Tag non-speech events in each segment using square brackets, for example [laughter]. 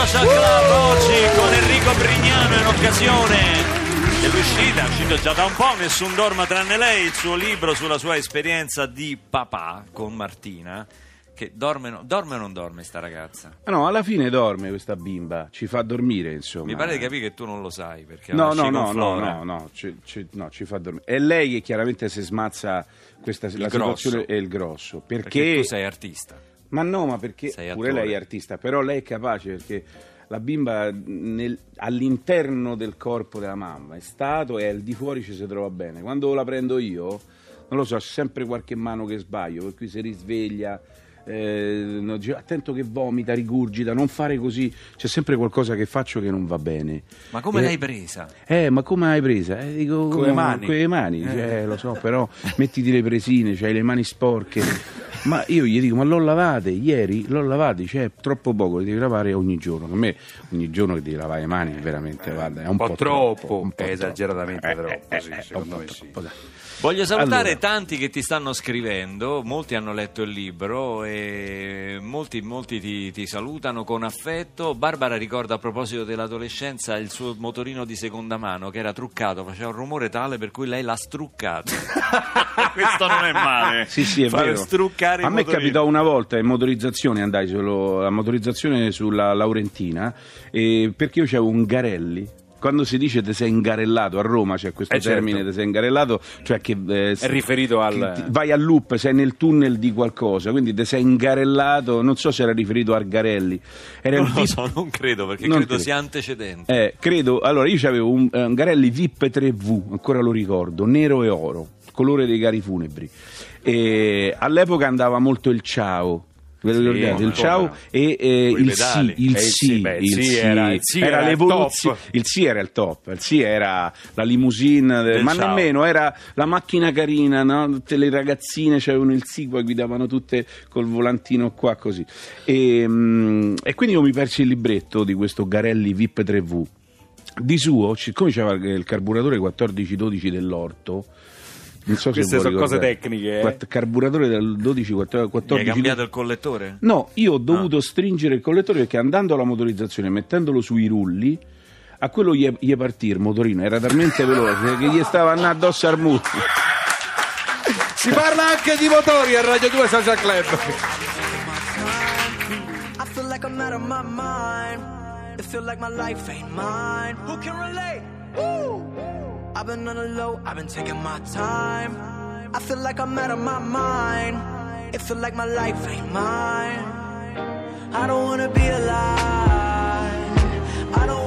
2 Social Club oggi con Enrico Brignano in occasione dell'uscita, è uscito già da un po', Nessun dorma tranne lei, il suo libro sulla sua esperienza di papà con Martina. Che dorme, dorme o non dorme sta ragazza? Ah, No, alla fine dorme questa bimba, ci fa dormire insomma. Mi pare di capire che tu non lo sai perché No, no, no, no, no, no, ci, ci- no, ci fa dormire. È lei che chiaramente si smazza questa la grosso. situazione è il grosso. Perché Perché, tu sei artista. Ma no, ma perché pure lei è artista, però lei è capace perché la bimba nel- all'interno del corpo della mamma è stato e al di fuori ci si trova bene. Quando la prendo io, non lo so, c'è sempre qualche mano che sbaglio, per cui si risveglia. Eh, attento che vomita, rigurgita, non fare così. C'è sempre qualcosa che faccio che non va bene. Ma come Eh, l'hai presa? eh, ma come hai presa? Eh, dico, Con le mani. Con le mani, Eh. cioè, lo so, però [laughs] mettiti le presine, c'hai le mani sporche. Ma io gli dico, ma l'ho lavate ieri? L'ho lavate, cioè è troppo poco, le devi lavare ogni giorno. Per me ogni giorno che devi lavare le mani veramente, guarda, è un, un po' troppo, un po' esageratamente troppo. troppo, sì, un secondo po' me sì. troppo, dai. Voglio salutare Allora. tanti che ti stanno scrivendo, molti hanno letto il libro e molti, molti ti, ti salutano con affetto. Barbara ricorda a proposito dell'adolescenza il suo motorino di seconda mano che era truccato, faceva un rumore tale per cui lei l'ha struccato. [laughs] Questo non è male. Sì, sì, è Fare vero. struccare A me motorini. capitò una volta in motorizzazione, andai solo la motorizzazione sulla Laurentina, eh, perché io c'avevo un Garelli. Quando si dice te sei ingarellato a Roma c'è questo Eh, certo. termine te sei ingarellato, cioè che eh, È riferito al- ti- vai al loop, sei nel tunnel di qualcosa, quindi te sei ingarellato, non so se era riferito a Argarelli. Era Non lo VIP- so, non credo perché Non credo credo. sia antecedente. eh, credo, allora io avevo un, eh, Garelli VIP 3V, ancora lo ricordo, nero e oro, colore dei cari funebri. E all'epoca andava molto il ciao. Ve lo Sì, ricordate? Il ciao e eh, il sì, il Eh, sì, sì, beh, il sì era- il sì era l'evoluzione. top. Il sì era il top, il sì era la limousine, Del ma ciao. nemmeno era la macchina carina, no? tutte le ragazzine avevano il sì, poi guidavano tutte col volantino qua così. E, mm, e quindi io mi persi il libretto di questo Garelli VIP 3V. Di suo, siccome c'era il carburatore 1412 dell'orto, non so Queste sono cose ricordate. tecniche, eh. Quatt- Carburatore del 12 14 Mi hai 14 cambiato il collettore? No, io ho dovuto Ah. stringere il collettore perché andando alla motorizzazione, mettendolo sui rulli, a quello gli, gli partì il motorino, era talmente veloce che gli stava andando addosso al muro. Si parla anche di motori a Radio 2 Social Club. I feel like I'm out of my mind. It feel like my life ain't mine. Who can relate? Woo! I've been on the low, I've been taking my time. I feel like I'm out of my mind. It feel like my life ain't mine. I don't wanna be alive. I don't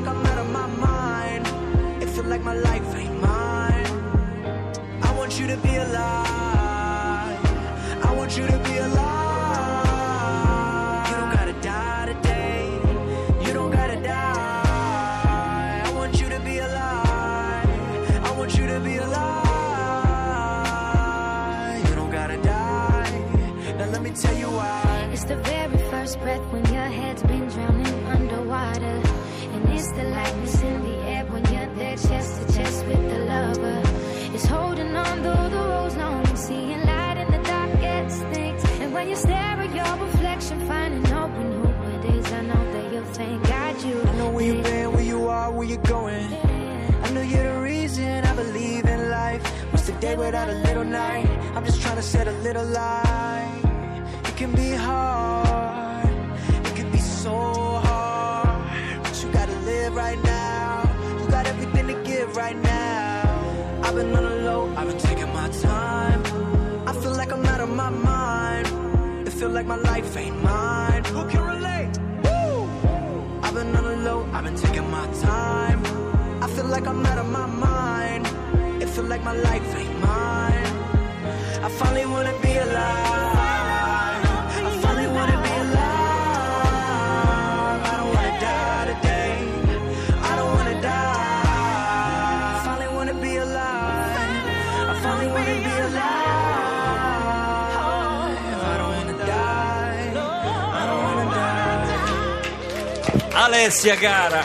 Like I'm out of my mind. It feel like my life ain't mine. I want you to be alive. I want you to be alive. You don't gotta die today. You don't gotta die. I want you to be alive. I want you to be alive. You don't gotta die. Now let me tell you why. It's the very first breath when day without a little night? I'm just trying to set a little light. It can be hard, it can be so hard. But you gotta live right now. You got everything to give right now. I've been on the low, I've been taking my time. I feel like I'm out of my mind. feel like my life ain't mine. Who can relate? Woo! I've been on the low, I've been taking my time. I feel like I'm out of my mind. Like my life ain't mine. I finally wanna be alive. I finally wanna be alive. I don't wanna die today. I don't wanna die. I finally wanna be alive. I finally wanna be alive. I don't wanna die. I don't wanna die. Alessia cara.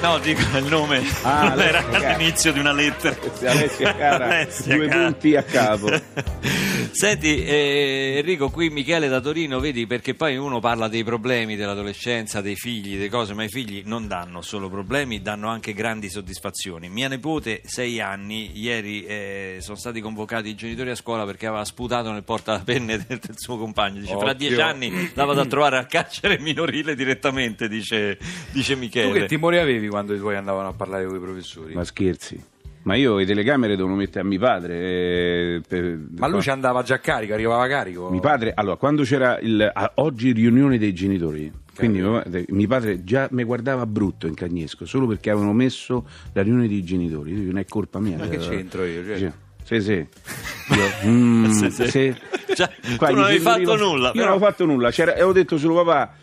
No, dico il nome. Ah, era all'inizio di una lettera. Alessia Cara, [laughs] Alessia due Cara. punti a capo. [laughs] Senti, eh, Enrico, qui Michele da Torino, vedi, perché poi uno parla dei problemi dell'adolescenza, dei figli, delle cose, ma i figli non danno solo problemi, danno anche grandi soddisfazioni. Mia nipote, sei anni, ieri eh, sono stati convocati i genitori a scuola perché aveva sputato nel portapenne del, del suo compagno. Dice, fra dieci anni la vado a trovare al carcere minorile direttamente, dice, dice Tu Michele. che timori avevi quando i tuoi andavano a parlare con i professori? Ma scherzi. Ma io le telecamere devono mettere a mio padre. eh, per- Ma lui ci andava già carico, arrivava carico. Mio padre, allora, quando c'era il, a- oggi riunione dei genitori, quindi mio, padre- mio padre già mi guardava brutto in Cagnesco solo perché avevano messo la riunione dei genitori. Io- Non è colpa mia. Ma che eh, c'entro io? Cioè- Sì, sì. sì. [laughs] Io, mm, Sì, sì. sì. Cioè, Qua non avevi fatto nulla. Io però- non avevo fatto nulla. C'era, avevo detto solo papà.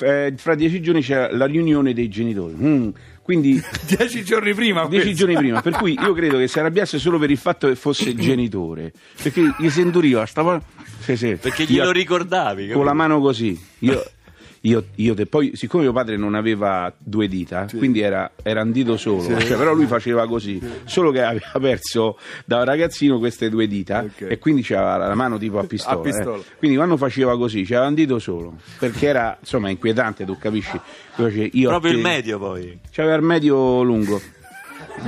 eh, fra dieci giorni c'era la riunione dei genitori. Mm, quindi [laughs] Dieci giorni prima. dieci questo. giorni prima, per cui io credo che si arrabbiasse solo per il fatto che fosse [laughs] genitore, perché gli senturiva, stava sì, sì. Perché Io- glielo ricordavi. con la capito? mano così. Io, io, io te- poi, siccome mio padre non aveva due dita, quindi era, era un dito solo, cioè, però lui faceva così, solo che aveva [laughs] perso da ragazzino queste due dita Ok. e quindi c'aveva la mano tipo a pistola. [laughs] A pistola. eh. Quindi quando faceva così, c'aveva un dito solo, perché era insomma inquietante, tu capisci? Io Proprio te- il medio poi. C'aveva il medio lungo.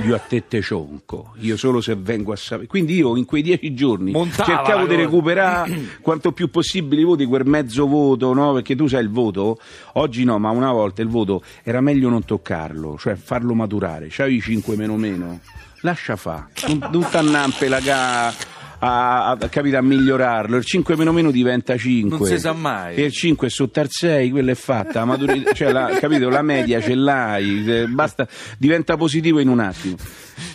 Io a te te cionco, io solo se vengo a sapere. Quindi io in quei dieci giorni Montava cercavo di recuperare [clears throat] quanto più possibile i voti, quel mezzo voto, no? Perché tu sai il voto, oggi no, ma una volta il voto era meglio non toccarlo, cioè farlo maturare. C'avevi 5 meno meno, lascia fa, non, non t'annampe la ga. A, a, capito, a migliorarlo il 5 meno meno diventa 5 Non si sa mai. e il 5 è sotto al 6 quella è fatta la maturità- [laughs] cioè la, capito la media ce l'hai basta diventa positivo in un attimo.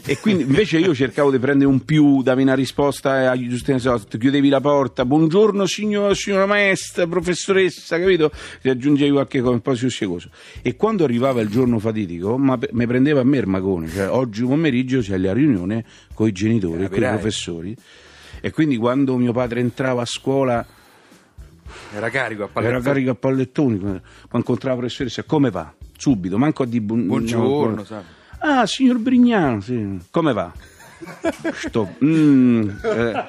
E quindi invece io cercavo di prendere un più davi una risposta chiudevi la porta buongiorno signor, signora maestra professoressa capito? Ti aggiungevi qualche cosa un po' sussecoso e quando arrivava il giorno fatidico ma mi prendeva a me il magone cioè oggi pomeriggio c'è la riunione con i genitori con i professori e quindi quando mio padre entrava a scuola Era carico a era parlare. carico a pallettoni, ma incontrava la professoressa, come va? Subito, manco a di buon- Buongiorno, no. Ah, signor Brignano, sì. come va? Sto, mm, eh,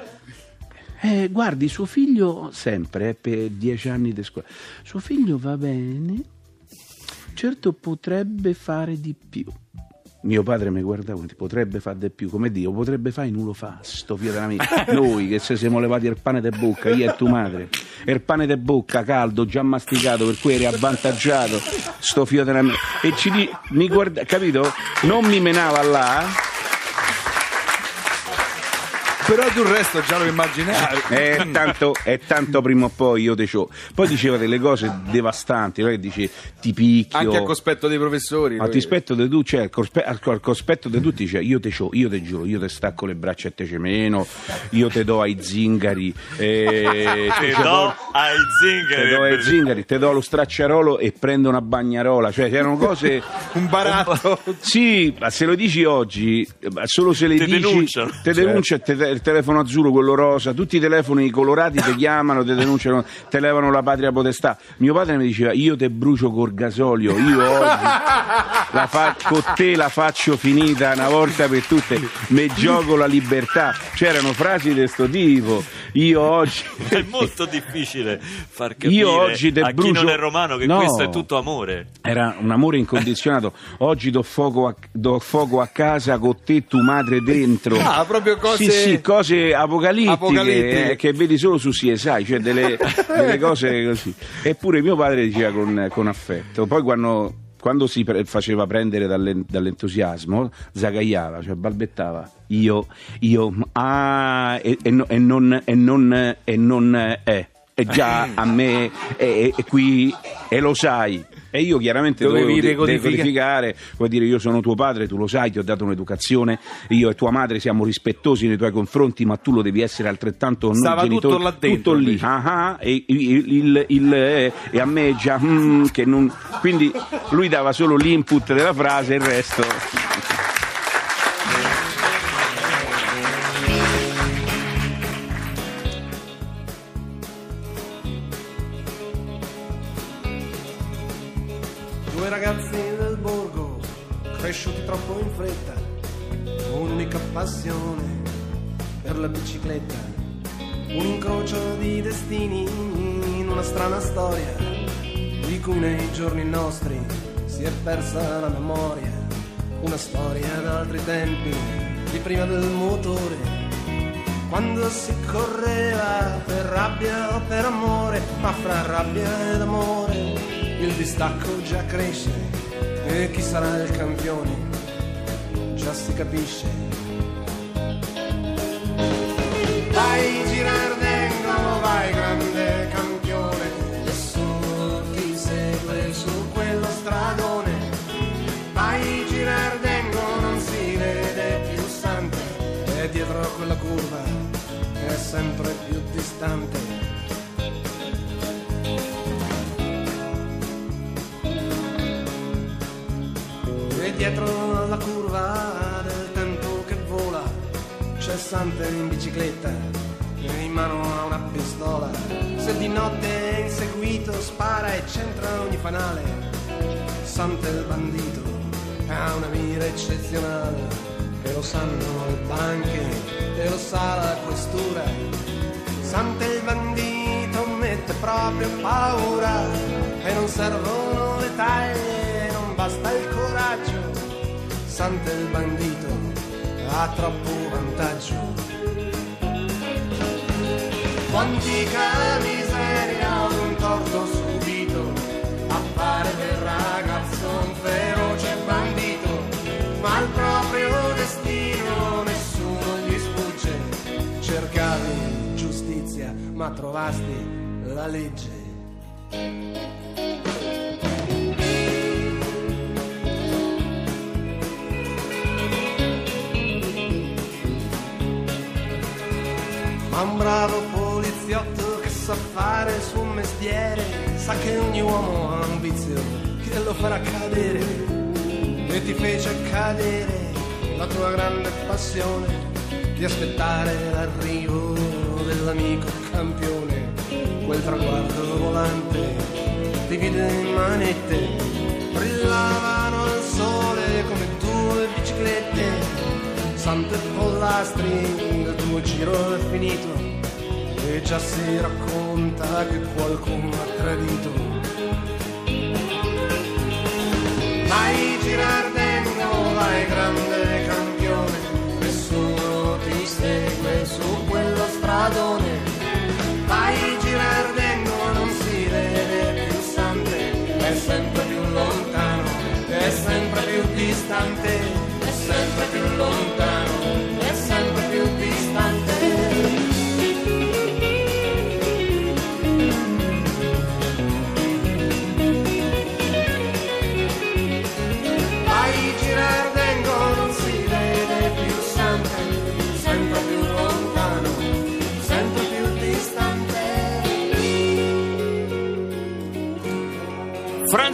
eh, guardi, suo figlio, sempre, eh, per dieci anni di scuola, suo figlio va bene, certo potrebbe fare di più. Mio padre mi guardava, ti potrebbe fare di più, come Dio, potrebbe fare e non lo fa, sto figlio della mia. [laughs] Noi che se siamo levati il pane de bocca, io e tua madre, il pane de bocca caldo, già masticato, per cui eri avvantaggiato, sto figlio della mia. E ci di, mi guarda, capito? Non mi menava là, Però tu il resto già lo immaginavi. è tanto, è tanto prima o poi io te c'ho. Poi diceva delle cose devastanti, che dice ti picchio. Anche a cospetto dei professori. A lui- rispetto di tu, cioè, al cospe- al al cospetto di tutti, cioè, io te c'ho, io te giuro, io te stacco le braccia e te cemeno, io te do ai zingari, eh, [laughs] Te te do ai te zingari. do ai zingari, te do lo stracciarolo e prendo una bagnarola, cioè erano cose [laughs] Un baratto. sì, ma se lo dici oggi, ma solo se le Te dici, denunciano. te denuncia te- te- il telefono azzurro, quello rosa, tutti i telefoni colorati ti [laughs] chiamano, ti denunciano, te levano la patria potestà. Mio padre mi diceva: Io te brucio col gasolio, io [laughs] oggi la fa- con te la faccio finita una volta per tutte, me gioco la libertà. C'erano frasi di questo tipo. Io oggi. [laughs] È molto difficile far capire Io oggi te a chi brucio- non è romano che No. questo è tutto amore. Era un amore incondizionato. Oggi do fuoco a, do fuoco a casa con te, tu madre dentro. Ah, proprio cose- Sì, sì, cose apocalittiche, Apocalittiche. eh, che vedi solo su CSI, cioè delle, [laughs] delle cose così. Eppure mio padre diceva con, con affetto. Poi quando, quando si pre- faceva prendere dalle- dall'entusiasmo, zagaiava, cioè balbettava. Io, io, ah, e, e no- e non, e non, e non è. E e già a me è, è qui e lo sai. E io chiaramente Dovevi dovevo de- decodifica- decodificare, vuol dire io sono tuo padre, tu lo sai, ti ho dato un'educazione, io e tua madre siamo rispettosi nei tuoi confronti, ma tu lo devi essere altrettanto con noi Stava tutto genitori, là dentro, tutto lì, ah, ah, e, il, il- il- eh, e a me già, mm, che non, quindi lui dava solo l'input della frase e il resto... borgo, cresciuti troppo in fretta, un'unica passione per la bicicletta, un incrocio di destini in una strana storia, di cui nei giorni nostri si è persa la memoria, una storia d'altri tempi, di prima del motore, quando si correva per rabbia o per amore, ma fra rabbia ed amore il distacco già cresce e chi sarà il campione già si capisce. Vai Girardengo, vai grande campione, nessuno ti segue su quello stradone. Vai Girardengo, non si vede più Sante, e dietro quella curva è sempre più distante. Dietro alla curva del tempo che vola c'è Sante in bicicletta in mano ha una pistola. Se di notte è inseguito spara e centra ogni fanale. Sante il bandito ha una mira eccezionale. E lo sanno le banche, e lo sa la questura. Sante il bandito mette proprio paura e non servono le taglie, basta il coraggio. Sante il bandito ha troppo vantaggio. Quantica miseria, un torto subito, appare del ragazzo un feroce bandito, ma al proprio destino nessuno gli sfugge. Cercavi giustizia, ma trovasti la legge. Bravo poliziotto che sa fare il suo mestiere sa che ogni uomo ha un vizio che lo farà cadere. E ti fece cadere la tua grande passione di aspettare l'arrivo dell'amico campione. Quel traguardo volante ti vide in manette brillavano al sole come due biciclette Sante pollastri, il tuo giro è finito e già si racconta che qualcuno ha tradito. Vai Girardengo, vai grande campione,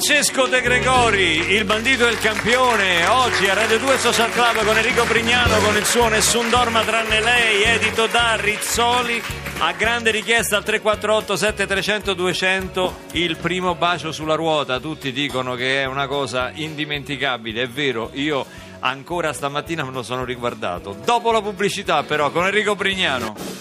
Francesco De Gregori, il bandito e il campione, oggi a Radio 2 Social Club con Enrico Brignano con il suo Nessun dorma tranne lei, edito da Rizzoli. A grande richiesta al 348 7300 200 il primo bacio sulla ruota, tutti dicono che è una cosa indimenticabile, è vero, io ancora stamattina me lo sono riguardato. Dopo la pubblicità però con Enrico Brignano.